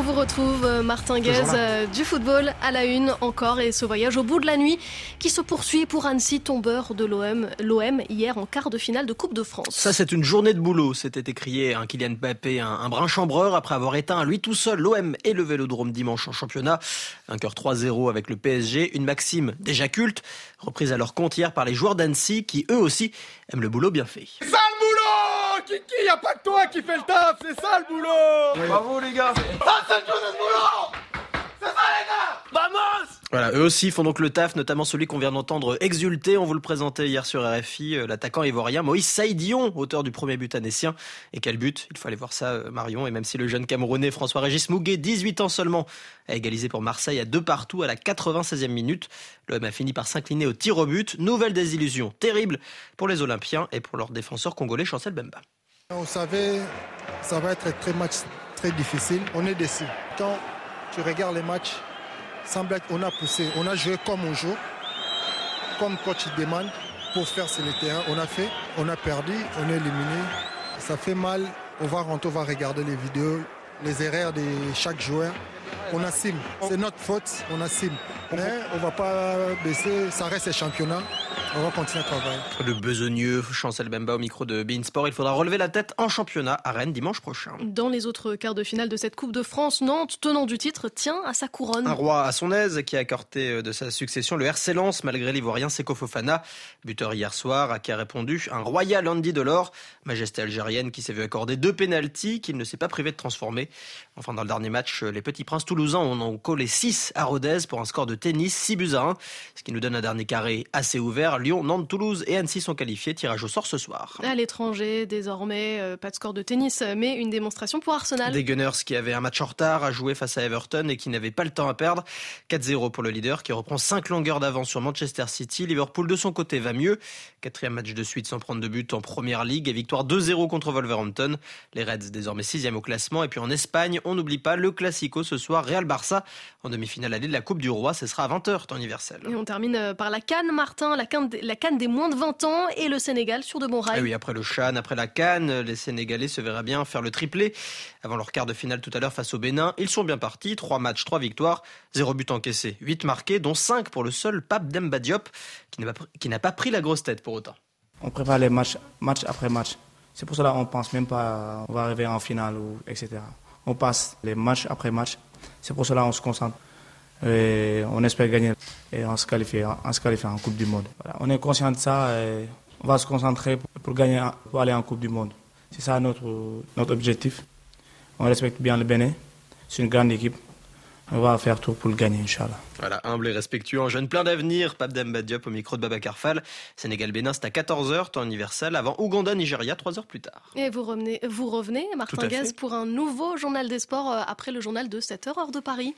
on vous retrouve, euh, Martin Guez, euh, du football à la une encore et ce voyage au bout de la nuit qui se poursuit pour Annecy, tombeur de l'OM, l'OM hier en quart de finale de Coupe de France. Ça, c'est une journée de boulot. C'était écrié un Kylian Mbappé, un, un brin chambreur après avoir éteint à lui tout seul l'OM et le Vélodrome dimanche en championnat. Un cœur 3-0 avec le PSG, une maxime déjà culte, reprise à leur compte hier par les joueurs d'Annecy qui eux aussi aiment le boulot bien fait. Kiki, y a pas que toi qui fais le taf, c'est ça le boulot Bravo les gars Ah, c'est le boulot C'est ça les gars Vamos voilà, eux aussi font donc le taf, notamment celui qu'on vient d'entendre exulter. On vous le présentait hier sur RFI, euh, l'attaquant ivoirien Moïse Saïdion, auteur du premier but anessien. Et quel but? Il faut aller voir ça, euh, Marion. Et même si le jeune Camerounais François-Régis Mouguet, 18 ans seulement, a égalisé pour Marseille à deux partout à la 96e minute, l'OM a fini par s'incliner au tir au but. Nouvelle désillusion terrible pour les Olympiens et pour leur défenseur congolais Chancel Bemba. On savait ça va être un très match très difficile. On est déçu. Quand tu regardes les matchs, semble être on a poussé, on a joué comme on joue, comme coach demande pour faire sur le terrain. On a fait, on a perdu, on est éliminé. Ça fait mal. On va rentrer, on va regarder les vidéos, les erreurs de chaque joueur. On assume. C'est notre faute, on assume. Mais on ne va pas baisser, ça reste un championnat. On va continuer à travailler. Le besogneux Chancel Bemba au micro de Beansport. Il faudra relever la tête en championnat à Rennes dimanche prochain. Dans les autres quarts de finale de cette Coupe de France, Nantes, tenant du titre, tient à sa couronne. Un roi à son aise qui a accordé euh, de sa succession le RC Lens malgré l'ivoirien Seko Fofana, buteur hier soir, à qui a répondu un royal Andy Delors, majesté algérienne qui s'est vu accorder deux pénalties qu'il ne s'est pas privé de transformer. Enfin, dans le dernier match, les petits princes toulousains en ont collé 6 à Rodez pour un score de tennis 6 buts à 1, ce qui nous donne un dernier carré assez ouvert. Lyon, Nantes, Toulouse et Annecy sont qualifiés. Tirage au sort ce soir. À l'étranger, désormais, euh, pas de score de tennis, mais une démonstration pour Arsenal. Des Gunners qui avaient un match en retard à jouer face à Everton et qui n'avaient pas le temps à perdre. 4-0 pour le leader qui reprend 5 longueurs d'avance sur Manchester City. Liverpool de son côté va mieux. Quatrième match de suite sans prendre de but en première ligue et victoire 2-0 contre Wolverhampton. Les Reds désormais 6 au classement. Et puis en Espagne, on n'oublie pas le Classico ce soir, Real Barça en demi-finale allée de la Coupe du Roi. Ce sera à 20h, temps universel. Et on termine euh, par la Cannes, Martin, la Cannes, la Cannes des moins de 20 ans et le Sénégal sur de bons rails. Et oui, après le Chan, après la Cannes, les Sénégalais se verraient bien faire le triplé avant leur quart de finale tout à l'heure face au Bénin. Ils sont bien partis, 3 matchs, 3 victoires, 0 but encaissé, 8 marqués, dont 5 pour le seul Pape Demba Diop qui n'a pas pris la grosse tête pour autant. On prépare les matchs, match après match. C'est pour cela qu'on pense même pas on va arriver en finale ou etc. On passe les matchs après match. C'est pour cela qu'on se concentre. Et on espère gagner et on se qualifier, on se qualifier en Coupe du Monde. Voilà. On est conscient de ça et on va se concentrer pour, gagner, pour aller en Coupe du Monde. C'est ça notre, notre objectif. On respecte bien le Bénin. C'est une grande équipe. On va faire tout pour le gagner, Inch'Allah. Voilà, humble et respectueux, un jeune plein d'avenir, Pape Demba Diop au micro de Baba Carfal. Sénégal-Bénin, c'est à 14h, temps universel, avant Ouganda-Nigeria, 3 heures plus tard. Et vous revenez, vous revenez Martin Gaz, pour un nouveau journal des sports euh, après le journal de 7h, heure de Paris.